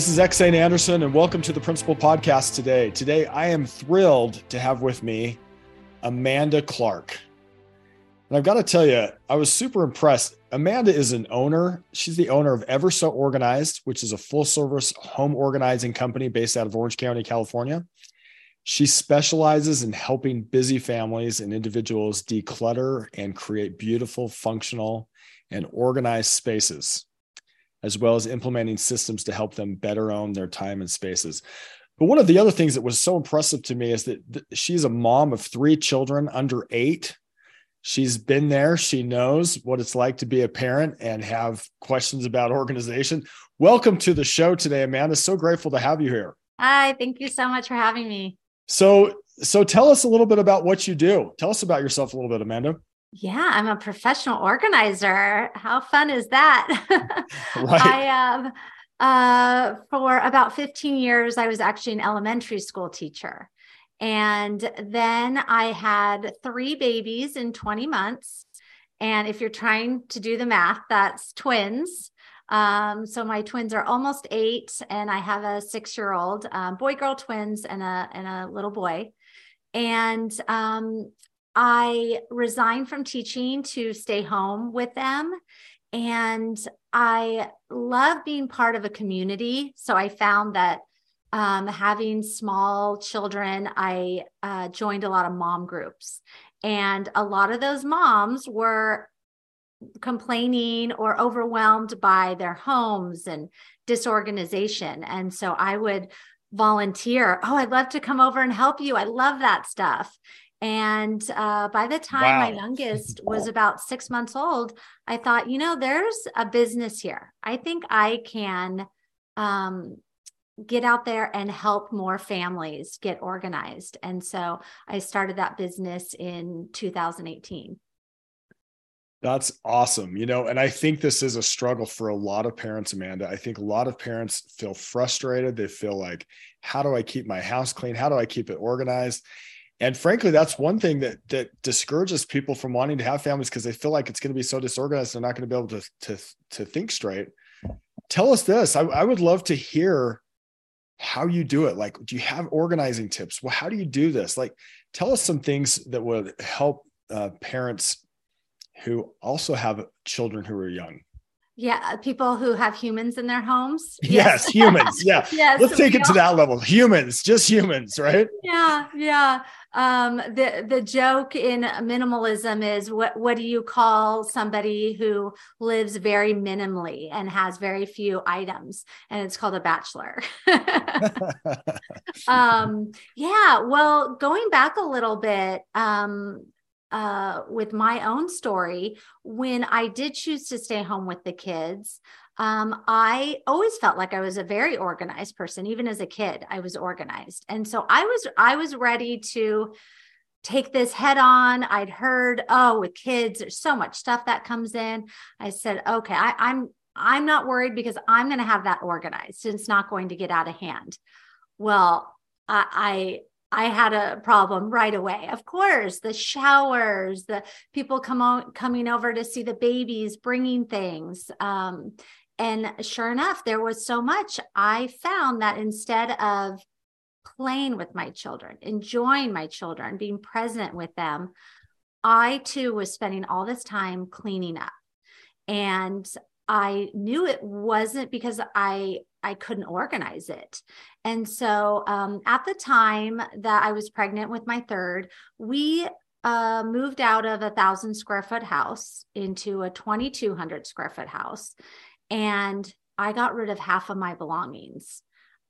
This is EksAyn Anderson, and welcome to the Principal Podcast today. Today, I am thrilled to have with me Amanda Clark. And I've got to tell you, I was super impressed. Amanda is an owner. She's the owner of Ever So Organized, which is a full service home organizing company based out of Orange County, California. She specializes in helping busy families and individuals declutter and create beautiful, functional, and organized spaces as well as implementing systems to help them better own their time and spaces. But one of the other things that was so impressive to me is that she's a mom of three children under eight. She's been there. She knows what it's like to be a parent and have questions about organization. Welcome to the show today, Amanda. So grateful to have you here. Hi, thank you so much for having me. So, so tell us a little bit about what you do. Tell us about yourself a little bit, Amanda. Yeah, I'm a professional organizer. How fun is that? right. I have uh, for about 15 years, I was actually an elementary school teacher. And then I had three babies in 20 months. And if you're trying to do the math, that's twins. Um, so my twins are almost eight, and I have a six-year-old um, boy girl twins and a and a little boy. And um, I resigned from teaching to stay home with them. And I love being part of a community. So I found that um, having small children, I uh, joined a lot of mom groups. And a lot of those moms were complaining or overwhelmed by their homes and disorganization. And so I would volunteer. Oh, I'd love to come over and help you. I love that stuff. And uh, by the time wow. my youngest was about six months old, I thought, you know, there's a business here. I think I can um, get out there and help more families get organized. And so I started that business in 2018. That's awesome. You know, and I think this is a struggle for a lot of parents, Amanda. I think a lot of parents feel frustrated. They feel like, how do I keep my house clean? How do I keep it organized? And frankly that's one thing that that discourages people from wanting to have families because they feel like it's going to be so disorganized they're not going to be able to to to think straight. Tell us this I, I would love to hear how you do it. Like do you have organizing tips? Well how do you do this? Like tell us some things that would help uh, parents who also have children who are young yeah, people who have humans in their homes. Yes, yes humans. Yeah. yes. Let's take it to that level. Humans, just humans, right? Yeah, yeah. Um, the the joke in minimalism is what what do you call somebody who lives very minimally and has very few items? And it's called a bachelor. um, yeah, well, going back a little bit, um, uh, with my own story, when I did choose to stay home with the kids, um, I always felt like I was a very organized person. Even as a kid, I was organized, and so I was I was ready to take this head on. I'd heard, oh, with kids, there's so much stuff that comes in. I said, okay, I, I'm I'm not worried because I'm going to have that organized. It's not going to get out of hand. Well, I, I had a problem right away. Of course, the showers, the people come on, coming over to see the babies, bringing things. Um, and sure enough, there was so much. I found that instead of playing with my children, enjoying my children, being present with them, I too was spending all this time cleaning up. And I knew it wasn't because I I couldn't organize it. And so um, at the time that I was pregnant with my third, we uh, moved out of a thousand square foot house into a 2,200 square foot house. And I got rid of half of my belongings.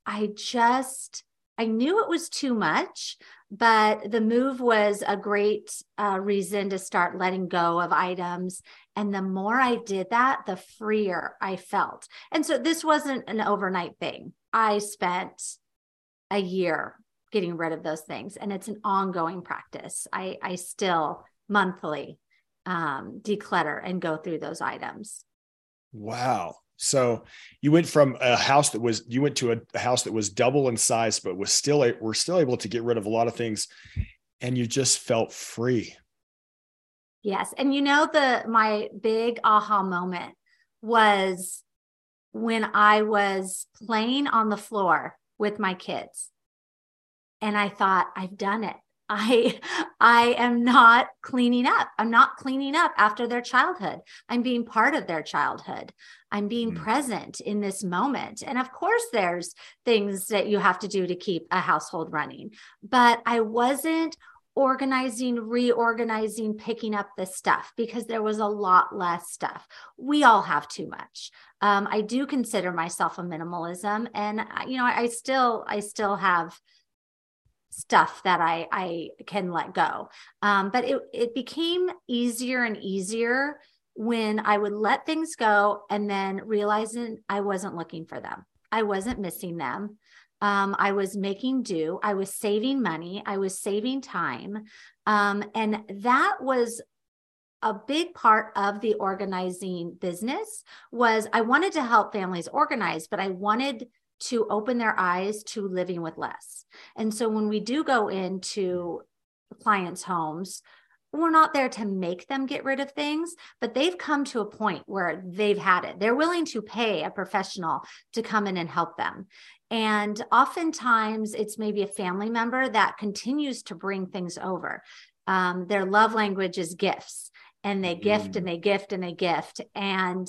I just, I knew it was too much, but the move was a great uh, reason to start letting go of items and the more I did that, the freer I felt. And so this wasn't an overnight thing. I spent a year getting rid of those things, and it's an ongoing practice. I, I still monthly um, declutter and go through those items. Wow. So you went from a house that was you went to a, house that was double in size, but was still a, we're still able to get rid of a lot of things, and you just felt free. Yes. And you know, the my big aha moment was when I was playing on the floor with my kids. And I thought, I've done it. I I am not cleaning up. I'm not cleaning up after their childhood. I'm being part of their childhood. I'm being mm. present in this moment. And of course there's things that you have to do to keep a household running. But I wasn't organizing, reorganizing, picking up the stuff because there was a lot less stuff. We all have too much. Um, I do consider myself a minimalism, and you know, I still, I still have stuff that I I can let go. Um, but it it became easier and easier when I would let things go and then realizing I wasn't looking for them. I wasn't missing them. Um, I was making do. I was saving money. I was saving time. Um, and that was a big part of the organizing business was I wanted to help families organize, but I wanted to open their eyes to living with less. And so when we do go into clients' homes, we're not there to make them get rid of things, but they've come to a point where they've had it. They're willing to pay a professional to come in and help them. And oftentimes it's maybe a family member that continues to bring things over. Um, their love language is gifts, and they gift mm. and they gift and they gift. And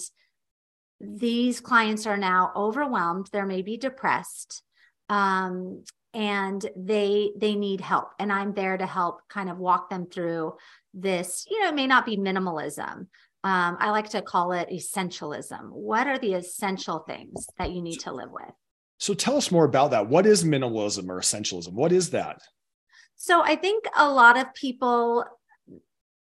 these clients are now overwhelmed. They're maybe depressed. Um, and they they need help and i'm there to help kind of walk them through this you know it may not be minimalism. Um, i like to call it essentialism. What are the essential things that you need to live with? So tell us more about that. What is minimalism or essentialism? What is that? So i think a lot of people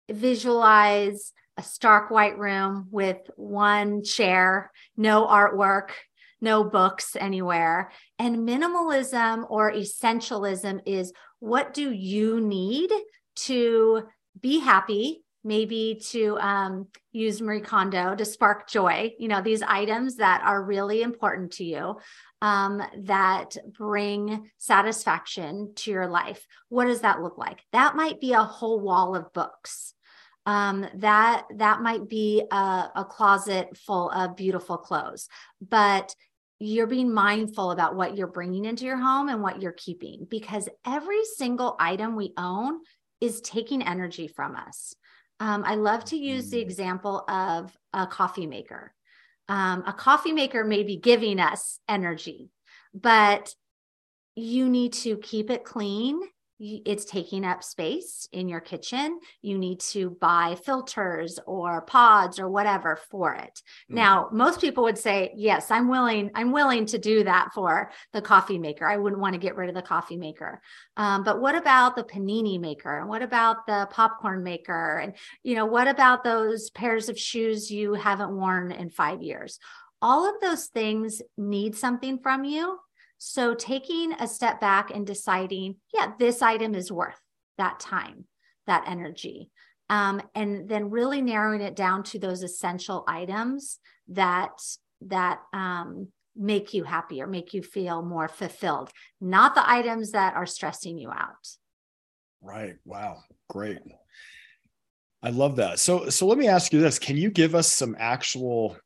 visualize a stark white room with one chair no artwork no books anywhere. And minimalism or essentialism is what do you need to be happy? Maybe to um, use Marie Kondo to spark joy, you know, these items that are really important to you um, that bring satisfaction to your life. What does that look like? That might be a whole wall of books um, that that might be a, a, closet full of beautiful clothes but you're being mindful about what you're bringing into your home and what you're keeping because every single item we own is taking energy from us. Um, I love to use the mm. example of a coffee maker. Um, a coffee maker may be giving us energy, but you need to keep it clean it's taking up space in your kitchen. You need to buy filters or pods or whatever for it. Mm. Now, most people would say, "Yes, I'm willing. I'm willing to do that for the coffee maker. I wouldn't want to get rid of the coffee maker." Um, but what about the panini maker? And what about the popcorn maker? And you know, what about those pairs of shoes you haven't worn in five years? All of those things need something from you so taking a step back and deciding, yeah, this item is worth that time, that energy. Um, and then really narrowing it down to those essential items that that um, make you happy or make you feel more fulfilled, not the items that are stressing you out. Right. Wow. Great. I love that. So so let me ask you this. Can you give us some actual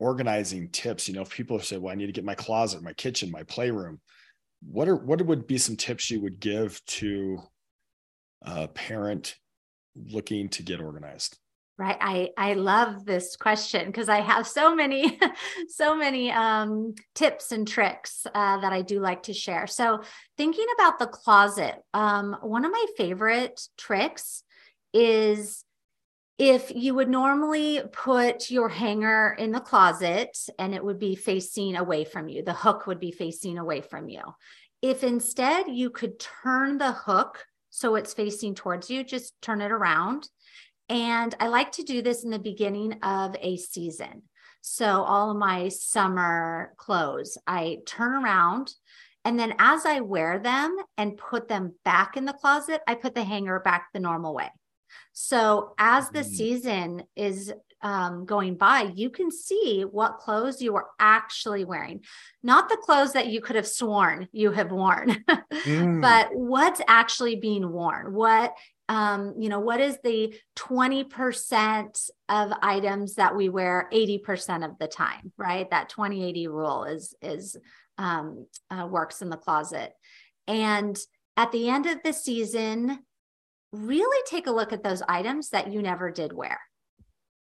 organizing tips you know if people say well i need to get my closet my kitchen my playroom what are what would be some tips you would give to a parent looking to get organized? Right i i love this question because i have so many so many um, tips and tricks uh, that i do like to share. So thinking about the closet um, one of my favorite tricks is if you would normally put your hanger in the closet and it would be facing away from you, the hook would be facing away from you. If instead you could turn the hook so it's facing towards you, just turn it around. And I like to do this in the beginning of a season. So all of my summer clothes, I turn around and then as I wear them and put them back in the closet, I put the hanger back the normal way. So as the mm. season is um, going by, you can see what clothes you are actually wearing, not the clothes that you could have sworn you have worn, mm. but what's actually being worn. What um, you know, what is the 20% of items that we wear 80% of the time, right? That 20-80 rule is, is um, uh, works in the closet. And at the end of the season, really take a look at those items that you never did wear.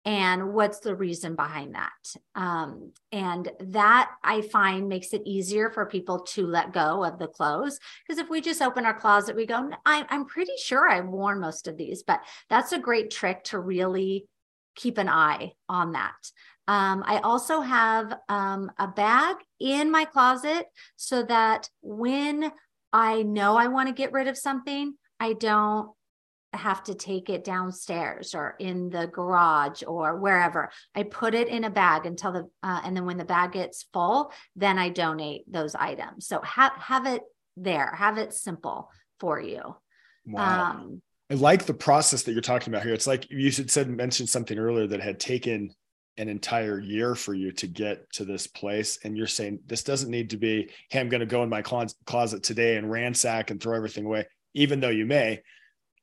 And what's the reason behind that? Um, and that i find makes it easier for people to let go of the clothes. Because if we just open our closet we go I, i'm pretty sure i've worn most of these but that's a great trick to really keep an eye on that. Um, I also have um, a bag in my closet so that when I know I want to get rid of something, I don't have to take it downstairs or in the garage or wherever. I put it in a bag until the uh, and then when the bag gets full, then I donate those items. So have have it there, have it simple for you. Wow. Um, I like the process that you're talking about here. It's like you should said mentioned something earlier that had taken an entire year for you to get to this place and you're saying this doesn't need to be hey i'm going to go in my closet today and ransack and throw everything away even though you may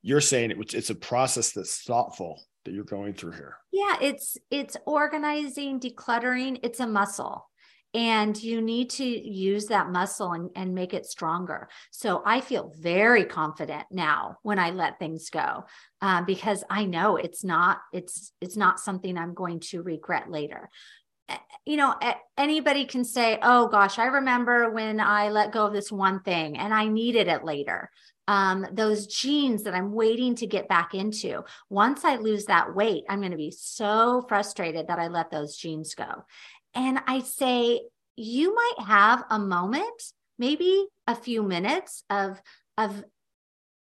you're saying it, it's a process that's thoughtful that you're going through here. Yeah it's it's organizing decluttering. It's a muscle and you need to use that muscle and, and make it stronger. So i feel very confident now when i let things go uh, because i know it's not it's it's not something i'm going to regret later you know anybody can say oh gosh i remember when i let go of this one thing and i needed it later um, those jeans that I'm waiting to get back into. Once I lose that weight, I'm going to be so frustrated that I let those jeans go. And I say, you might have a moment, maybe a few minutes of, of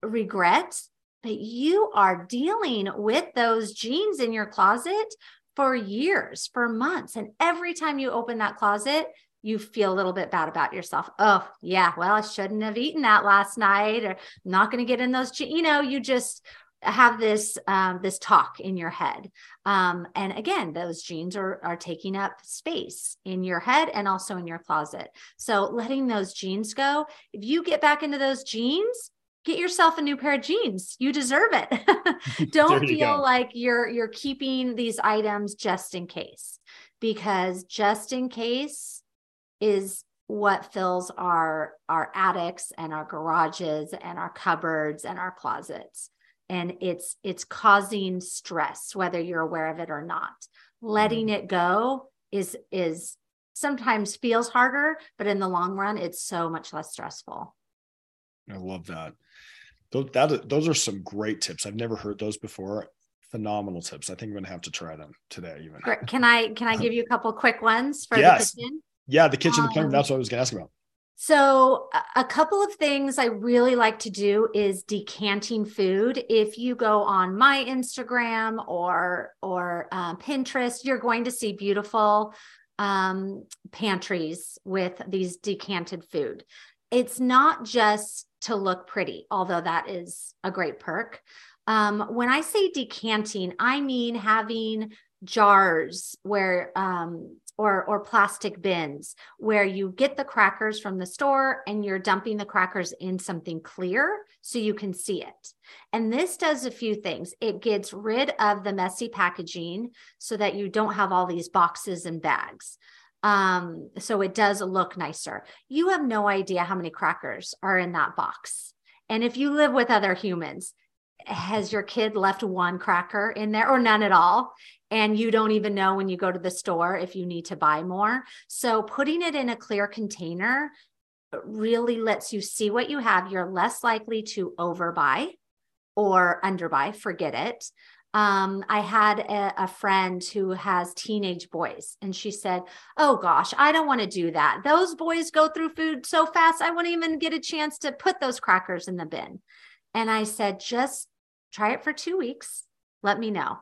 regret, but you are dealing with those jeans in your closet for years, for months. And every time you open that closet, you feel a little bit bad about yourself. Oh, yeah, well, I shouldn't have eaten that last night, or I'm not going to get in those. Jeans. You know, you just have this um, this talk in your head. Um, and again, those jeans are are taking up space in your head and also in your closet. So letting those jeans go. If you get back into those jeans, get yourself a new pair of jeans. You deserve it. Don't feel go. like you're you're keeping these items just in case, because just in case is what fills our our attics and our garages and our cupboards and our closets and it's it's causing stress whether you're aware of it or not letting mm-hmm. it go is is sometimes feels harder but in the long run it's so much less stressful i love that those, that, those are some great tips i've never heard those before phenomenal tips i think i'm going to have to try them today even can i can i give you a couple quick ones for yes. the kitchen yeah, the kitchen, um, That's what I was going to ask about. So, a couple of things I really like to do is decanting food. If you go on my Instagram or or uh, Pinterest, you're going to see beautiful um, pantries with these decanted food. It's not just to look pretty, although that is a great perk. Um, when I say decanting, I mean having jars where um, or or plastic bins where you get the crackers from the store and you're dumping the crackers in something clear so you can see it. And this does a few things. It gets rid of the messy packaging so that you don't have all these boxes and bags. Um, so it does look nicer. You have no idea how many crackers are in that box. And if you live with other humans, has your kid left one cracker in there or none at all? And you don't even know when you go to the store if you need to buy more. So putting it in a clear container really lets you see what you have. You're less likely to overbuy or underbuy, forget it. Um, I had a, a, friend who has teenage boys, and she said, Oh gosh, I don't want to do that. Those boys go through food so fast, I wouldn't even get a chance to put those crackers in the bin. And I said, Just try it for two weeks. Let me know.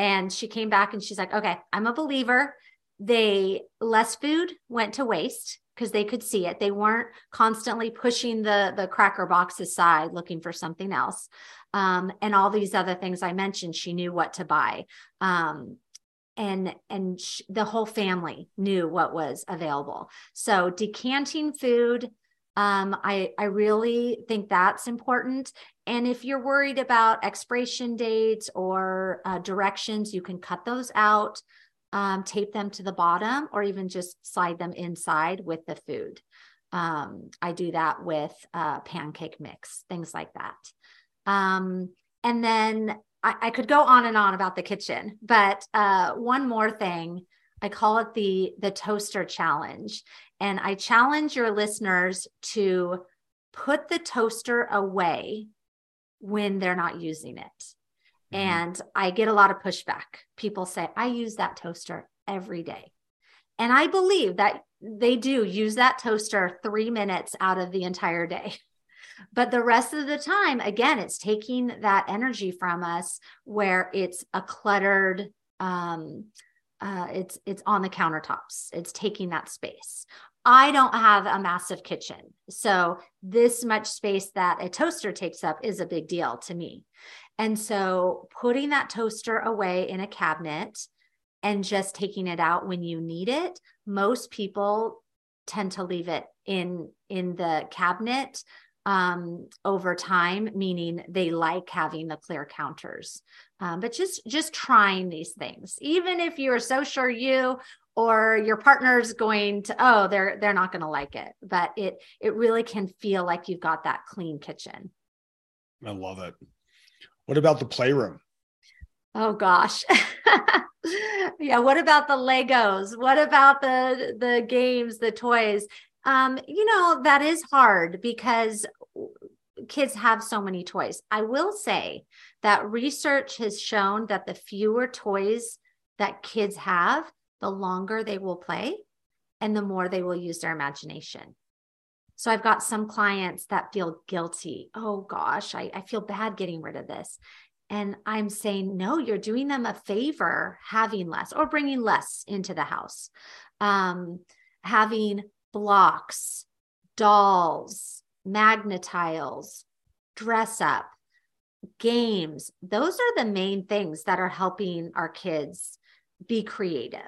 And she came back and she's like, okay, I'm a believer. They less food went to waste because they could see it. They weren't constantly pushing the the cracker box aside looking for something else. Um, and all these other things I mentioned, she knew what to buy. Um, and and sh- the whole family knew what was available. So decanting food Um, I, I really think that's important. And if you're worried about expiration dates or uh, directions, you can cut those out, um, tape them to the bottom, or even just slide them inside with the food. Um, I do that with uh, pancake mix, things like that. Um, and then I, I, could go on and on about the kitchen, but uh, one more thing. I call it the the toaster challenge, and I challenge your listeners to put the toaster away when they're not using it. Mm-hmm. And I get a lot of pushback. People say, I use that toaster every day. And I believe that they do use that toaster three minutes out of the entire day. But the rest of the time, again, it's taking that energy from us where it's a cluttered, um, uh, it's it's on the countertops. It's taking that space. I don't have a massive kitchen. So this much space that a toaster takes up is a big deal to me. And so putting that toaster away in a cabinet and just taking it out when you need it, most people tend to leave it in in the cabinet um, over time, meaning they like having the clear counters. Um, but just just trying these things, even if you're so sure you or your partner's going to oh they're they're not going to like it. But it it really can feel like you've got that clean kitchen. I love it. What about the playroom? Oh gosh. Yeah what about the legos? What about the the games the toys? Um you know that is hard because kids have so many toys. I will say that research has shown that the fewer toys that kids have the longer they will play and the more they will use their imagination. So I've got some clients that feel guilty. Oh gosh, I, I feel bad getting rid of this. And I'm saying, no, you're doing them a favor having less or bringing less into the house. Um, having blocks, dolls, Magna-Tiles, dress up, games. Those are the main things that are helping our kids be creative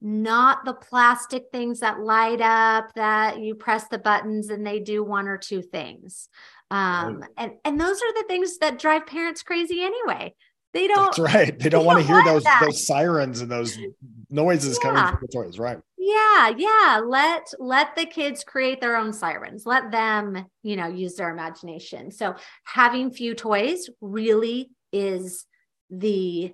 not the plastic things that light up that you press the buttons and they do one or two things. Um, right. and and those are the things that drive parents crazy anyway. They don't that's right. They don't want to hear those that. those sirens and those noises yeah. coming from the toys right. Yeah yeah. Let let the kids create their own sirens. Let them you know use their imagination. So having few toys really is the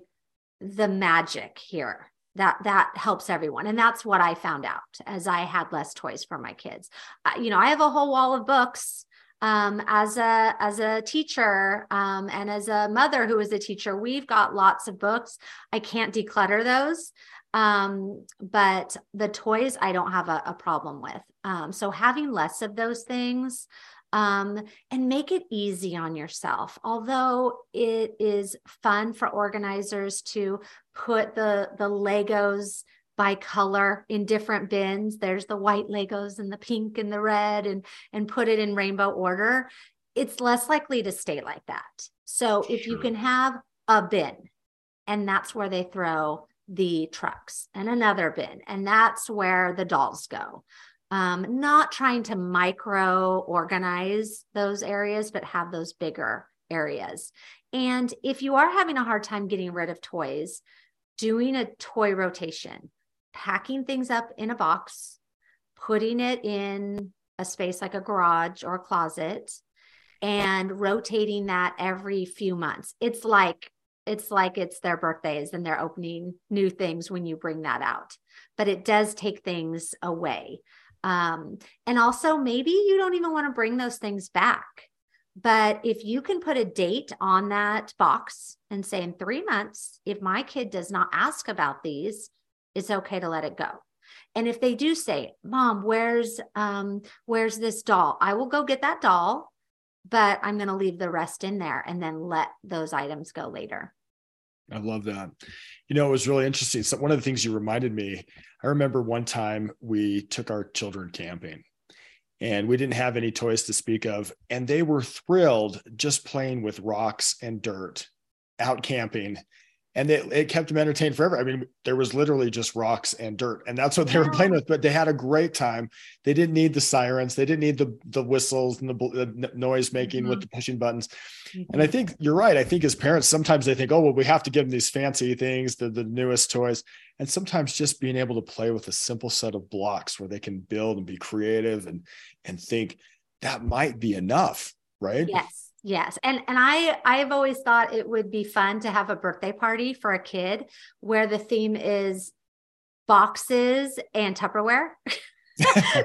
the magic here that that helps everyone. And that's what i found out as i had less toys for my kids. Uh, you know i have a whole wall of books um, as a as a teacher um, and as a mother who is a teacher we've got lots of books. I can't declutter those um, but the toys i don't have a, a problem with. Um, so having less of those things um, and make it easy on yourself. Although it is fun for organizers to put the the Legos by color in different bins. There's the white Legos and the pink and the red, and and put it in rainbow order. It's less likely to stay like that. So sure. if you can have a bin, and that's where they throw the trucks and another bin, and that's where the dolls go um, not trying to micro organize those areas, but have those bigger areas. And if you are having a hard time getting rid of toys, doing a toy rotation, packing things up in a box, putting it in a space like a garage or a closet, and rotating that every few months. It's like it's like it's their birthdays and they're opening new things when you bring that out. But it does take things away. Um, and also, maybe you don't even want to bring those things back. But if you can put a date on that box and say, in three months, if my kid does not ask about these, it's okay to let it go. And if they do say, "Mom, where's um, where's this doll?" I will go get that doll, but I'm going to leave the rest in there and then let those items go later. I love that. You know, it was really interesting. So one of the things you reminded me, I remember one time we took our children camping and we didn't have any toys to speak of. And they were thrilled just playing with rocks and dirt out camping. And it, it kept them entertained forever. I mean, there was literally just rocks and dirt, and that's what they were playing with. But they had a great time. They didn't need the sirens, they didn't need the the whistles and the, the noise making mm-hmm. with the pushing buttons. Mm-hmm. And I think you're right. I think as parents, sometimes they think, oh well, we have to give them these fancy things, the the newest toys, and sometimes just being able to play with a simple set of blocks where they can build and be creative and and think that might be enough, right? Yes Yes. And and I I've always thought it would be fun to have a birthday party for a kid where the theme is boxes and Tupperware.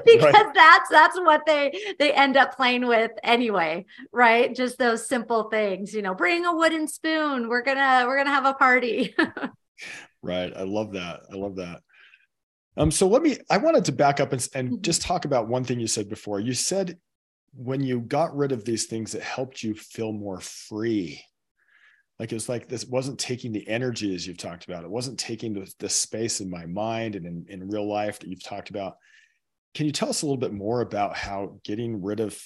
because right. that's that's what they they end up playing with anyway right just those simple things you know bring a wooden spoon we're gonna we're gonna have a party right i love that i love that um so let me i wanted to back up and, and mm-hmm. just talk about one thing you said before you said when you got rid of these things, it helped you feel more free. Like it was like this wasn't taking the energy as you've talked about. It wasn't taking the, the space in my mind and in, in real life that you've talked about. Can you tell us a little bit more about how getting rid of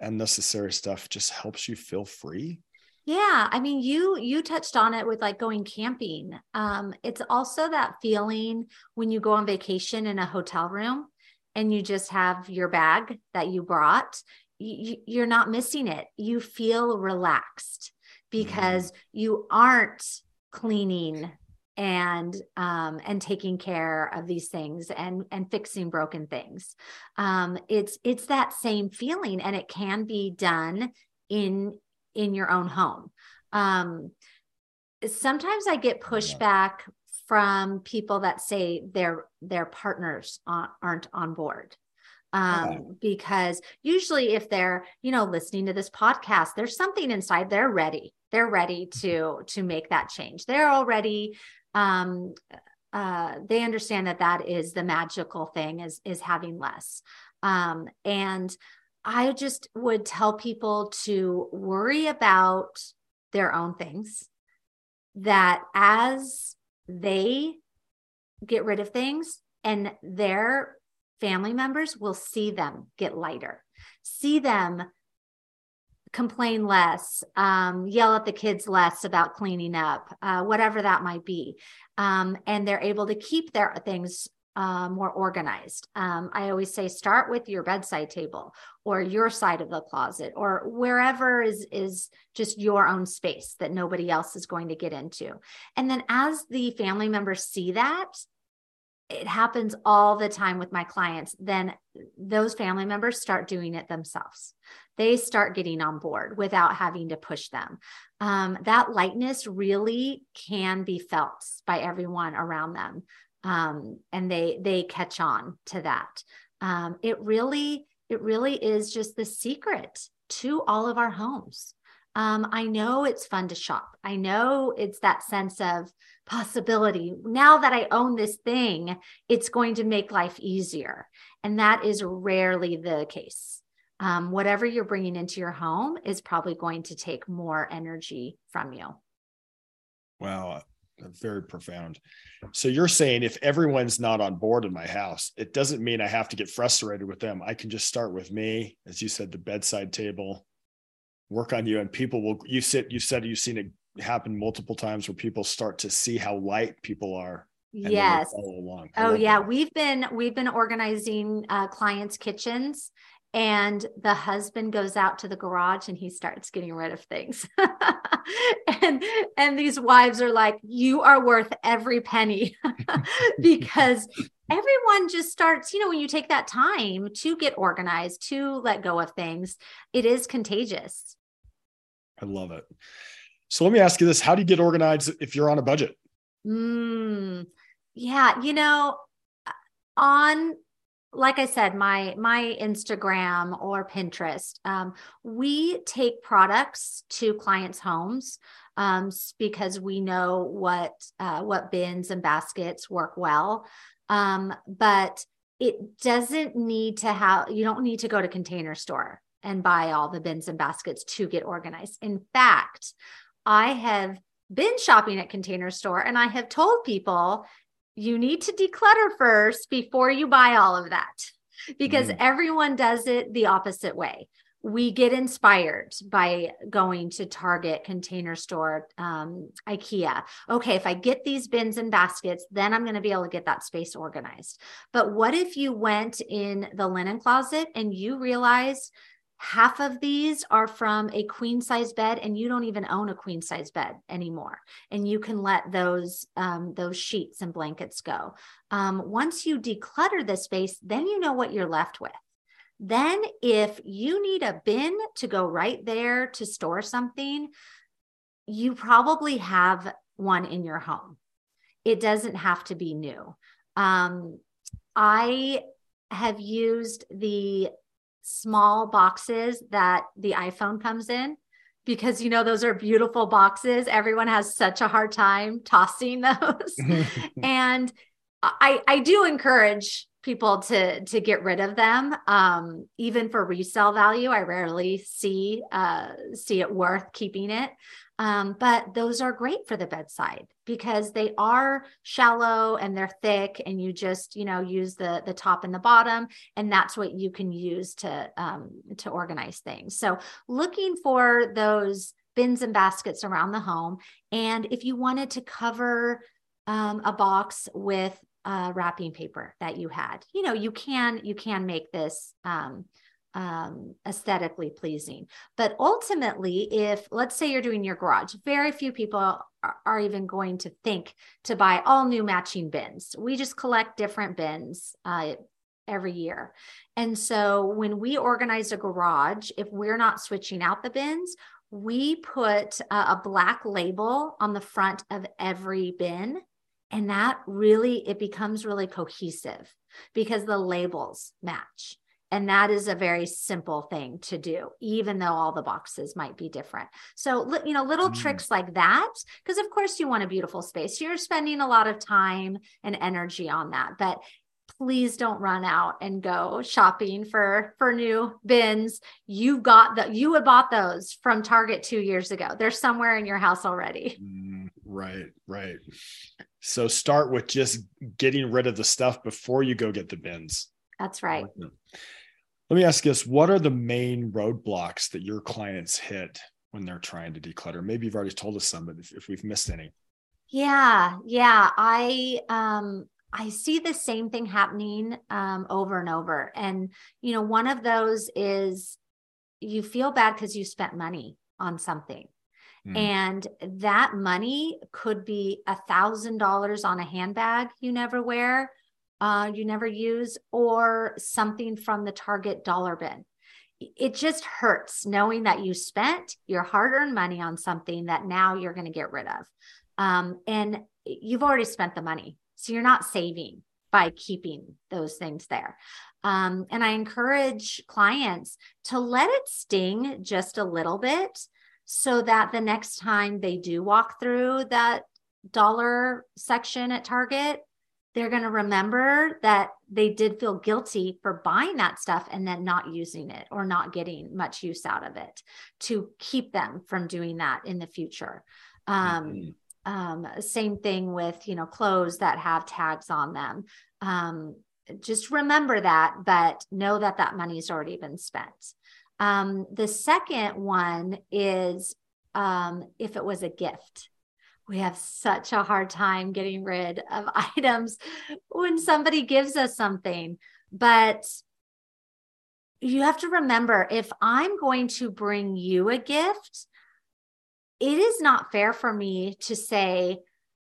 unnecessary stuff just helps you feel free? Yeah, I mean you you touched on it with like going camping. Um it's also that feeling when you go on vacation in a hotel room and you just have your bag that you brought, you, you're not missing it. You feel relaxed because mm. you aren't cleaning and um and taking care of these things and and fixing broken things um it's it's that same feeling and it can be done in in your own home um sometimes i get pushback from people that say their their partners aren't on board. Um, okay. because usually if they're you know listening to this podcast there's something inside they're ready. They're ready to to make that change. They're already um uh they understand that that is the magical thing is is having less. Um and i just would tell people to worry about their own things that as they get rid of things and their family members will see them get lighter, see them complain less, um, yell at the kids less about cleaning up, uh, whatever that might be. Um, and they're able to keep their things uh, more organized. Um, I always say start with your bedside table or your side of the closet or wherever is is just your own space that nobody else is going to get into. And then as the family members see that, it happens all the time with my clients. Then those family members start doing it themselves. They start getting on board without having to push them. Um, that lightness really can be felt by everyone around them um, and they they catch on to that. Um, it really it really is just the secret to all of our homes. Um, I know it's fun to shop. I know it's that sense of possibility. Now that I own this thing, it's going to make life easier. And that is rarely the case. Um, whatever you're bringing into your home is probably going to take more energy from you. Wow very profound. So you're saying if everyone's not on board in my house, it doesn't mean I have to get frustrated with them. I can just start with me, as you said, the bedside table, work on you, and people will. You sit. You said you've seen it happen multiple times where people start to see how light people are. yes. Along. Oh yeah, that. we've been we've been organizing uh, clients' kitchens and the husband goes out to the garage and he starts getting rid of things. And and these wives are like you are worth every penny. Because everyone just starts you know when you take that time to get organized to let go of things it is contagious. I love it. So let me ask you this. How do you get organized if you're on a budget? Mm, yeah you know on like I said, my my Instagram or Pinterest, um, we take products to clients' homes um, because we know what uh, what bins and baskets work well. Um, but it doesn't need to have. You don't need to go to Container Store and buy all the bins and baskets to get organized. In fact, I have been shopping at Container Store and I have told people you need to declutter first before you buy all of that because mm. everyone does it the opposite way. we get inspired by going to Target, Container Store, um, IKEA. Okay, if I get these bins and baskets, then I'm going to be able to get that space organized. But what if you went in the linen closet and you realized half of these are from a queen size bed and you don't even own a queen size bed anymore. And you can let those um, those sheets and blankets go. Um, once you declutter the space then you know what you're left with. Then if you need a bin to go right there to store something you probably have one in your home. It doesn't have to be new. Um, i have used the small boxes that the iPhone comes in because you know those are beautiful boxes. Everyone has such a hard time tossing those. And i i do encourage people to to get rid of them. Um even for resale value i rarely see uh see it worth keeping it. Um, but those are great for the bedside because they are shallow and they're thick, and you just you know use the the top and the bottom, and that's what you can use to um, to organize things. So looking for those bins and baskets around the home, and if you wanted to cover um, a box with uh, wrapping paper that you had, you know you can you can make this. Um, um, aesthetically pleasing. But ultimately, if let's say you're doing your garage, very few people are, are, even going to think to buy all new matching bins. We just collect different bins uh, every year. And so when we organize a garage, if we're not switching out the bins, we put a, a black label on the front of every bin and that really it becomes really cohesive because the labels match and that is a very simple thing to do, even though all the boxes might be different. So, you know, little mm. tricks like that, because of course you want a beautiful space. You're spending a lot of time and energy on that. But please don't run out and go shopping for for new bins you got that you had bought those from target two years ago they're somewhere in your house already mm, right right so start with just getting rid of the stuff before you go get the bins that's right let me ask you this what are the main roadblocks that your clients hit when they're trying to declutter? Maybe you've already told us some, but if, if we've missed any. Yeah, yeah. I um I see the same thing happening um over and over. And you know, one of those is you feel bad because you spent money on something. Mm. And that money could be a thousand dollars on a handbag you never wear uh, you never use, or something from the Target dollar bin. It just hurts knowing that you spent your hard earned money on something that now you're going to get rid of. Um, and you've already spent the money. So you're not saving by keeping those things there. Um, and I encourage clients to let it sting just a little bit so that the next time they do walk through that dollar section at Target, they're going to remember that they did feel guilty for buying that stuff and then not using it or not getting much use out of it to keep them from doing that in the future. Um, mm-hmm. um, same thing with, you know, clothes that have tags on them. Um, just remember that, but know that that money's already been spent. Um, the second one is um, if it was a gift we have such a hard time getting rid of items when somebody gives us something. But you have to remember if I'm going to bring you a gift, it is not fair for me to say,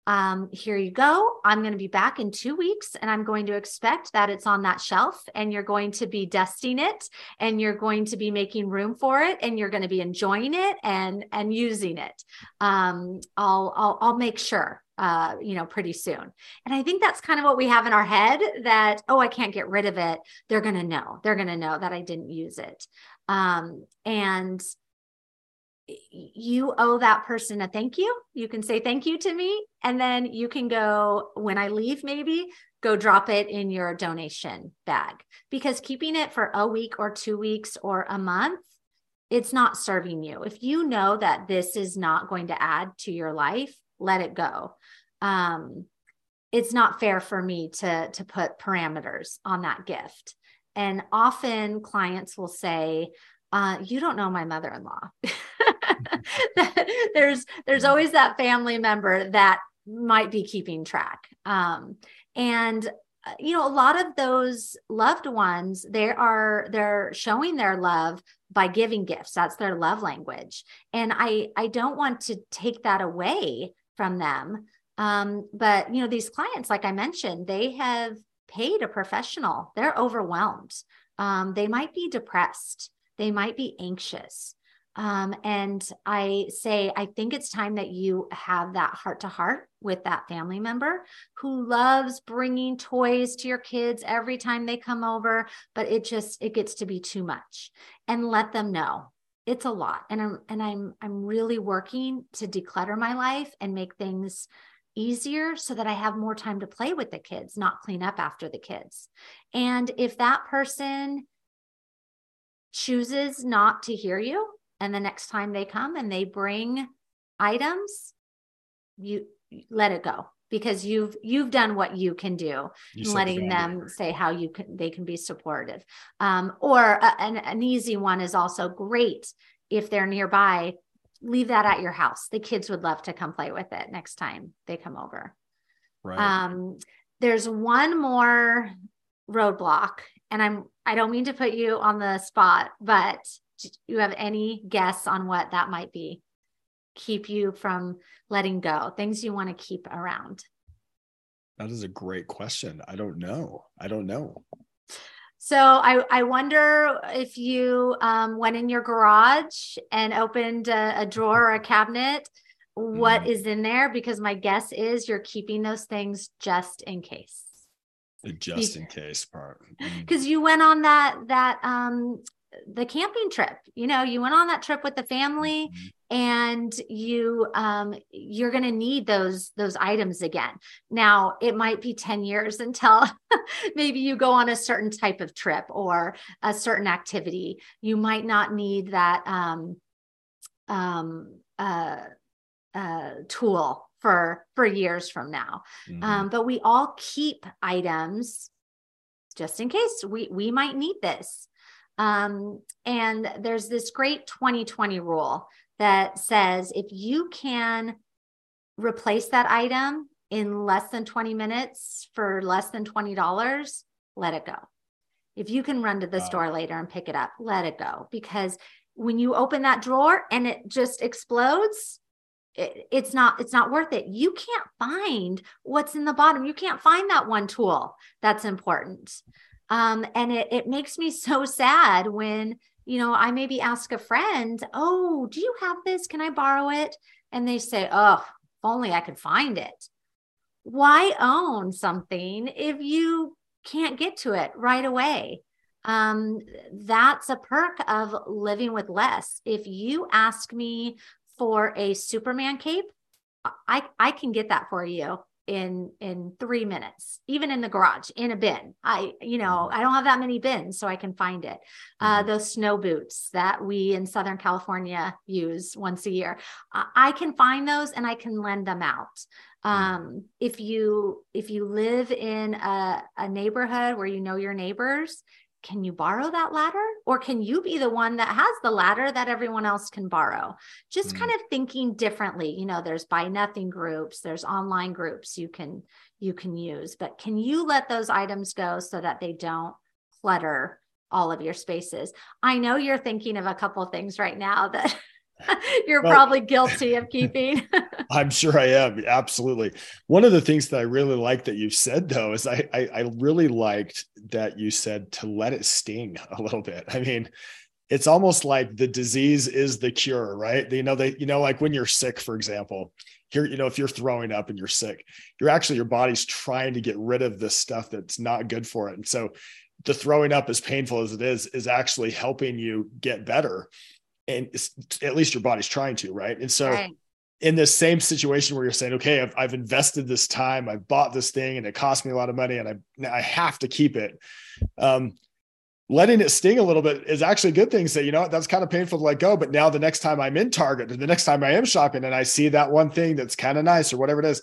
um, here you go. I'm going to be back in two weeks and I'm going to expect that it's on that shelf and you're going to be dusting it and you're going to be making room for it and you're going to be enjoying it and, and using it. Um, I'll, I'll, I'll make sure uh, you know, pretty soon. And I think that's kind of what we have in our head that, oh, I can't get rid of it. They're going to know. They're going to know that I didn't use it. Um, and you owe that person a thank you. You can say thank you to me. And then you can go, when I leave, maybe go drop it in your donation bag because keeping it for a week or two weeks or a month, it's not serving you. If you know that this is not going to add to your life, let it go. Um, it's not fair for me to to put parameters on that gift. And often clients will say, uh, you don't know my mother-in-law. there's there's always that family member that might be keeping track. Um, and uh, you know, a lot of those loved ones, they are they're showing their love by giving gifts. That's their love language. And I I don't want to take that away from them. Um, but you know, these clients, like I mentioned, they have paid a professional. They're overwhelmed. Um, they might be depressed. They might be anxious. Um, and I say, I think it's time that you have that heart to heart with that family member who loves bringing toys to your kids every time they come over, but it just it gets to be too much. And let them know it's a lot. And I'm and I'm I'm really working to declutter my life and make things easier so that I have more time to play with the kids, not clean up after the kids. And if that person chooses not to hear you, and the next time they come and they bring items, you let it go because you've you've done what you can do you letting them say how you can they can be supportive um, or a, an, an easy one is also great if they're nearby leave that at your house. The kids would love to come play with it next time they come over. Right. Um, there's one more roadblock, and I'm I don't mean to put you on the spot, but do you have any guess on what that might be? Keep you from letting go, things you want to keep around. That is a great question. I don't know. I don't know. So I, I wonder if you um, went in your garage and opened a, a drawer or a cabinet, what mm. is in there? Because my guess is you're keeping those things just in case. The just in case part. Because mm. you went on that that um the camping trip you know you went on that trip with the family mm-hmm. and you um you're going to need those those items again now it might be 10 years until maybe you go on a certain type of trip or a certain activity you might not need that um um uh uh tool for for years from now mm-hmm. um but we all keep items just in case we we might need this um, and there's this great 2020 rule that says if you can replace that item in less than 20 minutes for less than $20, let it go. If you can run to the wow. store later and pick it up, let it go. Because when you open that drawer and it just explodes, it, it's not it's not worth it. You can't find what's in the bottom. You can't find that one tool that's important. Um, and it, it makes me so sad when, you know, I maybe ask a friend, Oh, do you have this? Can I borrow it? And they say, Oh, if only I could find it. Why own something if you can't get to it right away? Um, that's a perk of living with less. If you ask me for a Superman cape, I, I can get that for you in in three minutes even in the garage in a bin i you know mm-hmm. i don't have that many bins so i can find it uh, mm-hmm. those snow boots that we in southern california use once a year i can find those and i can lend them out mm-hmm. um, if you if you live in a, a neighborhood where you know your neighbors can you borrow that ladder? Or can you be the one that has the ladder that everyone else can borrow? Just mm. kind of thinking differently. You know there's buy nothing groups there's online groups you can you can use but can you let those items go so that they don't clutter all of your spaces? I know you're thinking of a couple of things right now that You're well, probably guilty of keeping. I'm sure I am. Absolutely. One of the things that I really like that you said though is I, I, I really liked that you said to let it sting a little bit. I mean, it's almost like the disease is the cure, right? You know, they, you know, like when you're sick, for example, here, you know, if you're throwing up and you're sick, you're actually your body's trying to get rid of this stuff that's not good for it. And so the throwing up, as painful as it is, is actually helping you get better and at least your body's trying to, right? And so right. in this same situation where you're saying, okay, I've, I've invested this time, I bought this thing and it cost me a lot of money and I, I have to keep it. Um, letting it sting a little bit is actually a good thing. Say, you know what, that's kind of painful to let go. But now the next time I'm in Target or the next time I am shopping and I see that one thing that's kind of nice or whatever it is,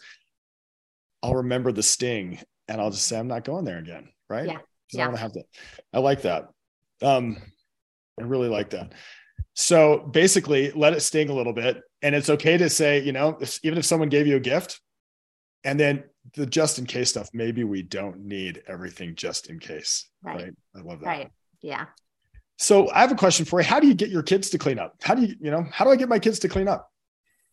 I'll remember the sting and I'll just say, I'm not going there again. Right. Yeah. yeah. I don't have to, I like that. Um, I really like that. So basically, let it sting a little bit. And it's okay to say, you know, if, even if someone gave you a gift, and then the just in case stuff, maybe we don't need everything just in case. Right. right? I love that. Right. Yeah. So I have a question for you. How do you get your kids to clean up? How do you, you know, how do I get my kids to clean up?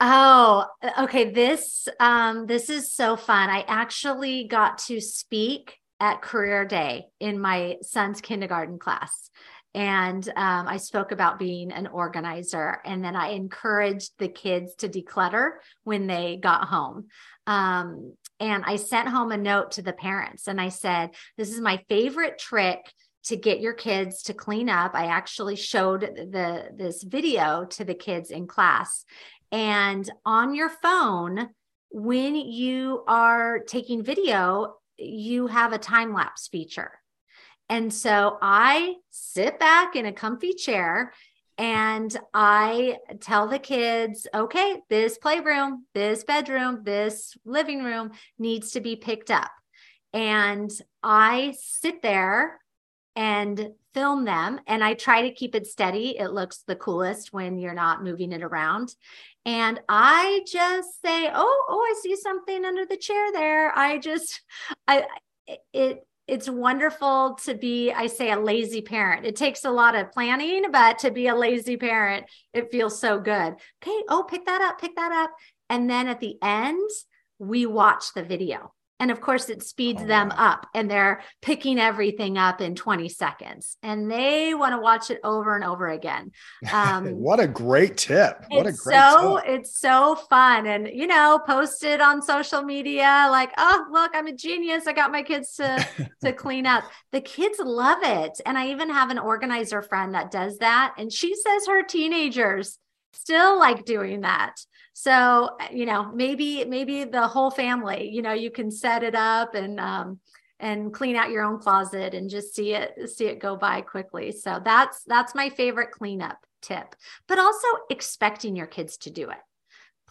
Oh, okay. This um this is so fun. I actually got to speak at career day in my son's kindergarten class. And um, I spoke about being an organizer, and then I encouraged the kids to declutter when they got home. Um, and I sent home a note to the parents and I said, This is my favorite trick to get your kids to clean up. I actually showed the this video to the kids in class. And on your phone, when you are taking video, you have a time lapse feature. And so I sit back in a comfy chair and I tell the kids, okay, this playroom, this bedroom, this living room needs to be picked up. And I sit there and film them and I try to keep it steady. It looks the coolest when you're not moving it around. And I just say, "Oh, oh, I see something under the chair there." I just I it it's wonderful to be i say a lazy parent. It takes a lot of planning but to be a lazy parent it feels so good. Okay oh pick that up pick that up. And then at the end we watch the video and of course, it speeds oh, them wow. up and they're picking everything up in 20 seconds and they want to watch it over and over again. Um, what a great tip. What a great so, tip. It's so fun. And, you know, post it on social media like, oh, look, I'm a genius. I got my kids to, to clean up. The kids love it. And I even have an organizer friend that does that. And she says her teenagers still like doing that. So, you know, maybe maybe the whole family, you know, you can set it up and um and clean out your own closet and just see it see it go by quickly. So that's that's my favorite cleanup tip. But also expecting your kids to do it.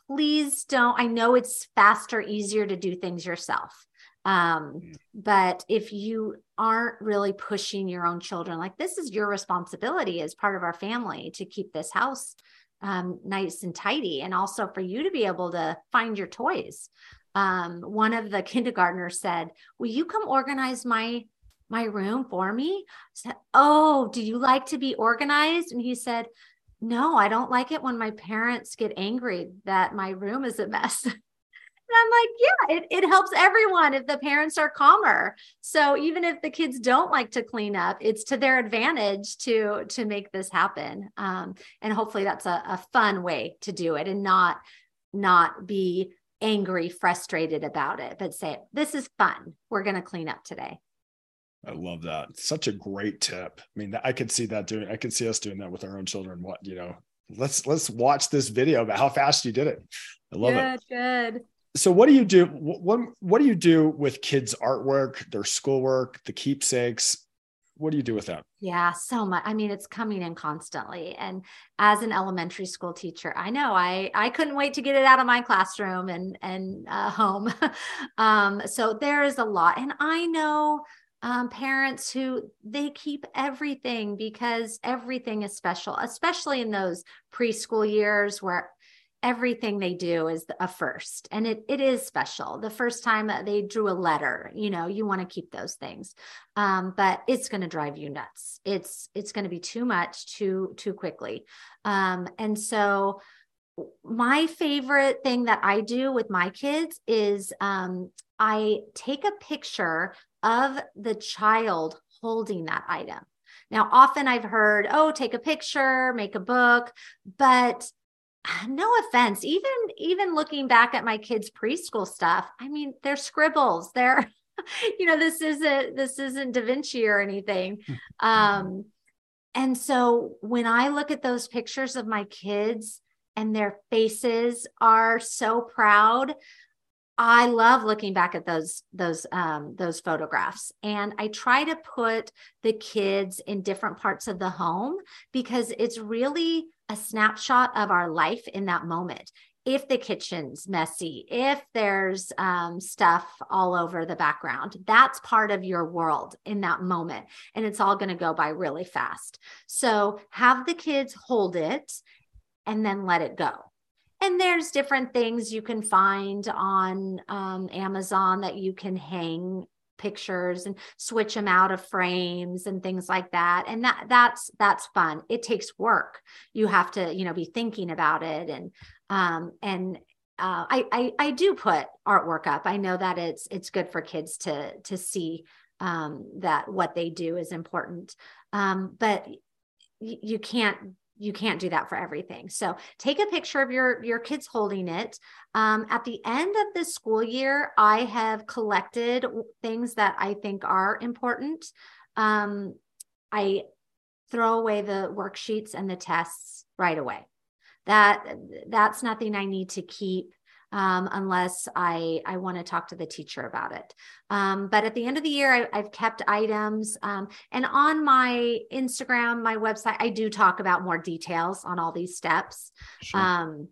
Please don't I know it's faster easier to do things yourself. Um, but if you aren't really pushing your own children, like this is your responsibility as part of our family to keep this house um, nice and tidy, and also for you to be able to find your toys. Um, one of the kindergartners said, "Will you come organize my my room for me?" I said, "Oh, do you like to be organized?" And he said, "No, I don't like it when my parents get angry that my room is a mess." And I'm like, yeah, it, it helps everyone if the parents are calmer. So even if the kids don't like to clean up, it's to their advantage to to make this happen. Um, and hopefully that's a, a fun way to do it and not not be angry, frustrated about it, but say, this is fun. We're going to clean up today. I love that. Such a great tip. I mean, I could see that doing, I could see us doing that with our own children. What, you know, let's, let's watch this video about how fast you did it. I love good, it. Good so what do you do what what do you do with kids artwork their schoolwork the keepsakes? What do you do with that? Yeah so much i mean it's coming in constantly. And as an elementary school teacher i know i i couldn't wait to get it out of my classroom and and uh, home. Um so there is a lot. And i know um, parents who they keep everything because everything is special especially in those preschool years where everything they do is a first and it, it is special. The first time they drew a letter you know you want to keep those things um, but it's going to drive you nuts. It's it's going to be too much too too quickly. Um, and so my favorite thing that i do with my kids is um, i take a picture of the child holding that item. Now often i've heard oh take a picture make a book but no offense even even looking back at my kids preschool stuff i mean they're scribbles they're you know this isn't this isn't da vinci or anything mm-hmm. um and so when i look at those pictures of my kids and their faces are so proud I love looking back at those those um, those photographs, and I try to put the kids in different parts of the home because it's really a snapshot of our life in that moment. if the kitchen's messy, if there's um, stuff all over the background, that's part of your world in that moment. And it's all going to go by really fast. So have the kids hold it and then let it go. And there's different things you can find on um, Amazon that you can hang pictures and switch them out of frames and things like that. And that that's that's fun. It takes work. You have to you know be thinking about it. And um, and uh, I, I, I do put artwork up. I know that it's it's good for kids to to see um, that what they do is important, um, but y- you can't you can't do that for everything. So take a picture of your your kids holding it. Um, at the end of the school year, I have collected things that I think are important. Um, I throw away the worksheets and the tests right away that that's nothing I need to keep um, unless I I want to talk to the teacher about it. Um, but at the end of the year, I, have kept items, um, and on my Instagram, my website, I do talk about more details on all these steps. Sure. Um,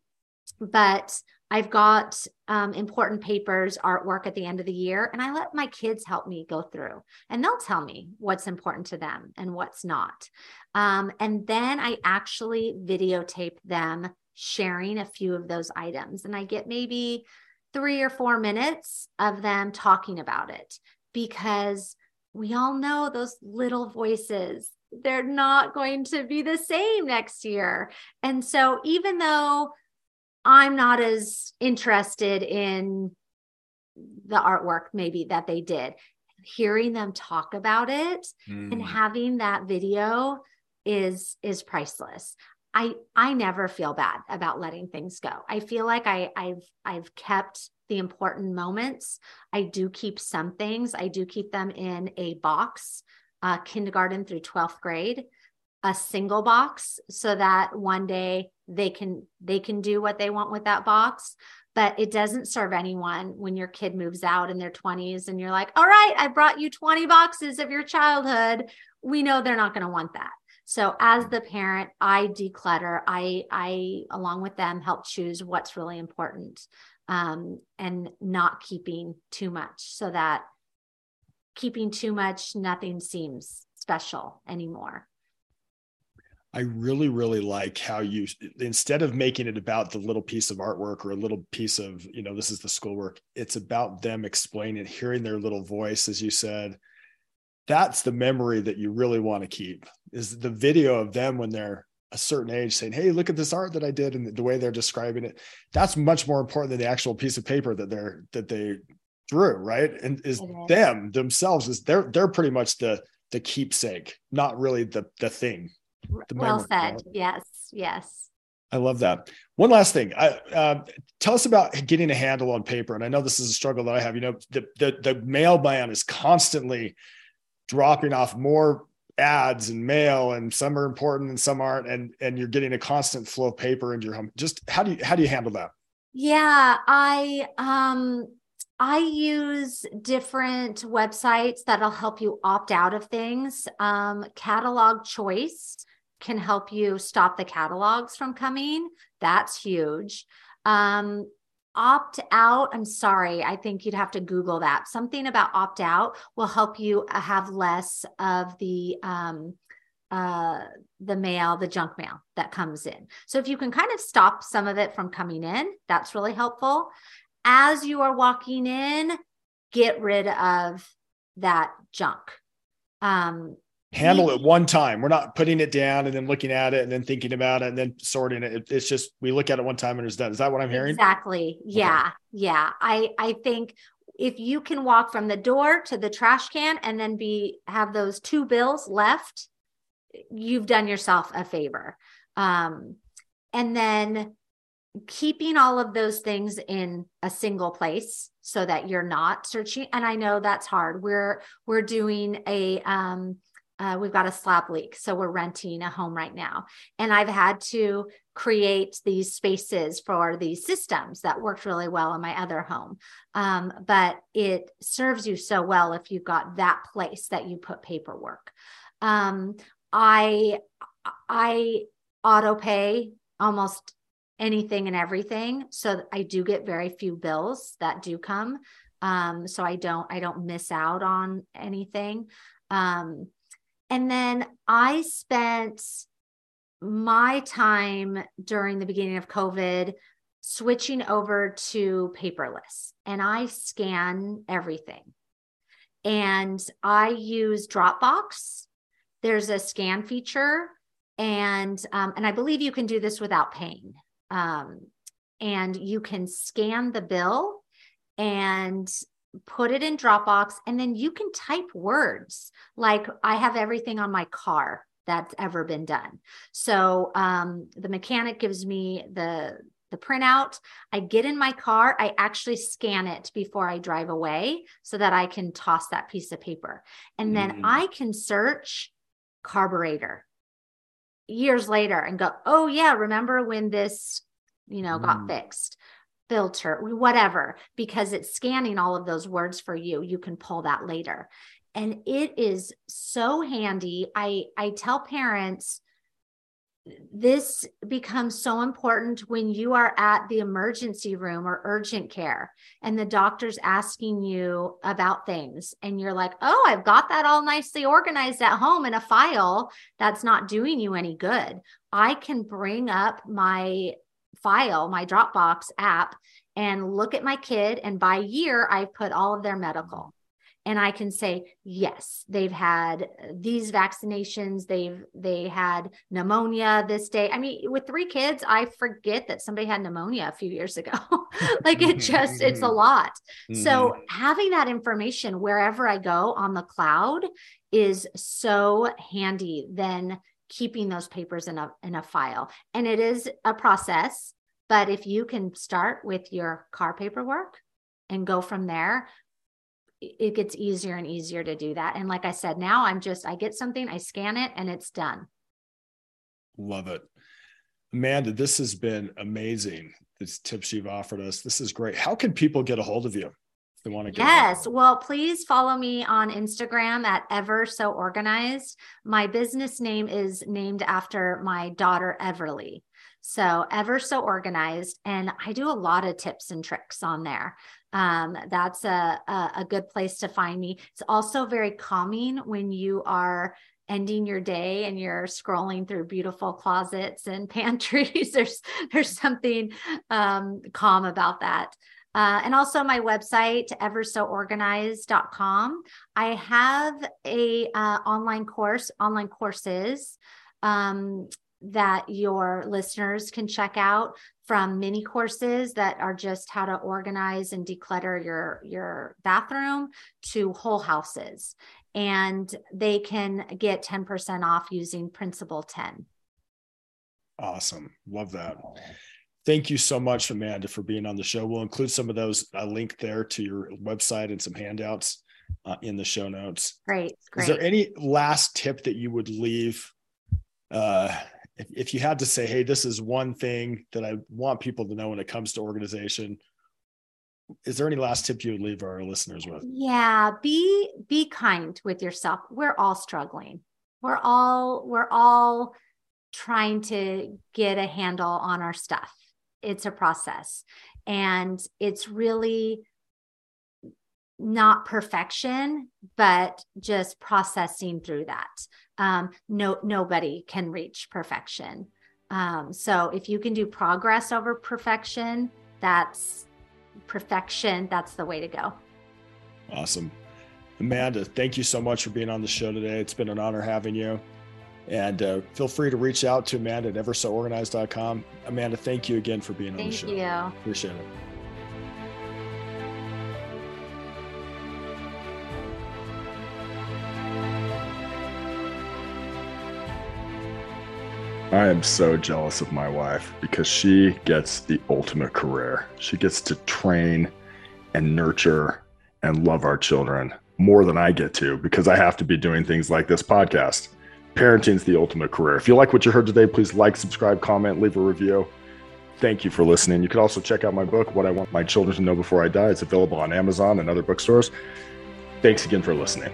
but I've got um, important papers, artwork at the end of the year, and I let my kids help me go through, and they'll tell me what's important to them and what's not. Um, and then I actually videotape them sharing a few of those items, and I get maybe three or four minutes of them talking about it because we all know those little voices they're not going to be the same next year. And so, even though I'm not as interested in the artwork maybe that they did. Hearing them talk about it mm. and having that video is is priceless. I I never feel bad about letting things go. I feel like I I've I've kept the important moments. I do keep some things. I do keep them in a box, uh, kindergarten through 12th grade a single box so that one day they can they can do what they want with that box but it doesn't serve anyone when your kid moves out in their 20s and you're like all right i brought you 20 boxes of your childhood we know they're not going to want that so as the parent i declutter. I i along with them help choose what's really important um, and not keeping too much so that keeping too much nothing seems special anymore. I really, really like how you, instead of making it about the little piece of artwork or a little piece of, you know, this is the schoolwork, it's about them explaining, hearing their little voice, as you said. That's the memory that you really want to keep is the video of them when they're a certain age saying, Hey, look at this art that I did and the way they're describing it. That's much more important than the actual piece of paper that they're, that they drew. Right. And is them themselves is they're, they're pretty much the, the keepsake, not really the, the thing well said. Yes, yes. I love that. One last thing, I, uh, tell us about getting a handle on paper. And I know this is a struggle that I have. You know, the the, the mailman is constantly dropping off more ads and mail, and some are important and some aren't, and and you're getting a constant flow of paper into your home. Just how do you how do you handle that? Yeah, I um I use different websites that'll help you opt out of things. Um, catalog choice can help you stop the catalogs from coming. That's huge. Um, opt out, I'm sorry, I think you'd have to Google that. Something about opt out will help you uh, have less of the um, uh, the mail, the junk mail that comes in. So if you can kind of stop some of it from coming in, that's really helpful. As you are walking in, get rid of that junk. Um, handle it one time. We're not putting it down and then looking at it and then thinking about it and then sorting it. It's just we look at it one time and it's done. Is that what I'm hearing? Exactly. Yeah. Okay. Yeah. I I think if you can walk from the door to the trash can and then be have those two bills left, you've done yourself a favor. Um, and then keeping all of those things in a single place so that you're not searching and i know that's hard we're we're doing a um uh, we've got a slab leak. So we're renting a home right now. And I've had to create these spaces for these systems that worked really well in my other home. Um, but it serves you so well if you've got that place that you put paperwork. Um, I I auto pay almost anything and everything. So I do get very few bills that do come. Um, so I don't I don't miss out on anything. Um, and then I spent my time during the beginning of COVID switching over to paperless and I scan everything. And I use Dropbox. There's a scan feature, and um, and I believe you can do this without paying. Um, and you can scan the bill and put it in Dropbox, and then you can type words like I have everything on my car that's ever been done. So um, the mechanic gives me the the printout. I get in my car, I actually scan it before I drive away so that I can toss that piece of paper. And then mm. I can search carburetor years later and go, "Oh yeah, remember when this, you know, mm. got fixed?" Filter, whatever, because it's scanning all of those words for you. You can pull that later. And it is so handy. I i tell parents this becomes so important when you are at the emergency room or urgent care and the doctor's asking you about things and you're like oh i've got that all nicely organized at home in a file that's not doing you any good. I can bring up my file my dropbox app and look at my kid and by year i've put all of their medical. And I can say yes they've had these vaccinations they've they had pneumonia this day. I mean with three kids I forget that somebody had pneumonia a few years ago. Like it just it's a lot. Mm-hmm. so having that information wherever I go on the cloud is so handy. Than keeping those papers in a in a file and it is a process but if you can start with your car paperwork and go from there it gets easier and easier to do that. And like I said, now I'm just, I get something, I scan it, and it's done. Love it. Amanda, this has been amazing. These tips you've offered us. This is great. How can people get a hold of you? They want to get yes well please follow me on instagram at ever so organized my business name is named after my daughter everly so ever so organized and i do a lot of tips and tricks on there um, that's a, a, a good place to find me. It's also very calming when you are ending your day and you're scrolling through beautiful closets and pantries. there's there's something um, calm about that. Uh, and also my website eversoorganized.com i have a uh, online course online courses um, that your listeners can check out from mini courses that are just how to organize and declutter your your bathroom to whole houses. And they can get 10% off using principle 10 awesome. Love that thank you so much amanda for being on the show we'll include some of those a link there to your website and some handouts uh, in the show notes great, great is there any last tip that you would leave uh, if, if you had to say, hey, this is one thing that I want people to know when it comes to organization, is there any last tip you would leave our listeners with? Yeah, be be kind with yourself. We're all struggling. We're all we're all trying to get a handle on our stuff. It's a process. And it's really not perfection, but just processing through that. Um, no, nobody can reach perfection. Um, so if you can do progress over perfection, that's perfection. That's the way to go. Awesome. Amanda, thank you so much for being on the show today. It's been an honor having you. And uh, feel free to reach out to Amanda at eversoorganized.com. Amanda, thank you again for being on the show. Thank you. Appreciate it. I am so jealous of my wife because she gets the ultimate career. She gets to train and nurture and love our children more than I get to because I have to be doing things like this podcast. Parenting is the ultimate career. If you like what you heard today, please like, subscribe, comment, leave a review. Thank you for listening. You can also check out my book, What I Want My Children to Know Before I Die. It's available on Amazon and other bookstores. Thanks again for listening.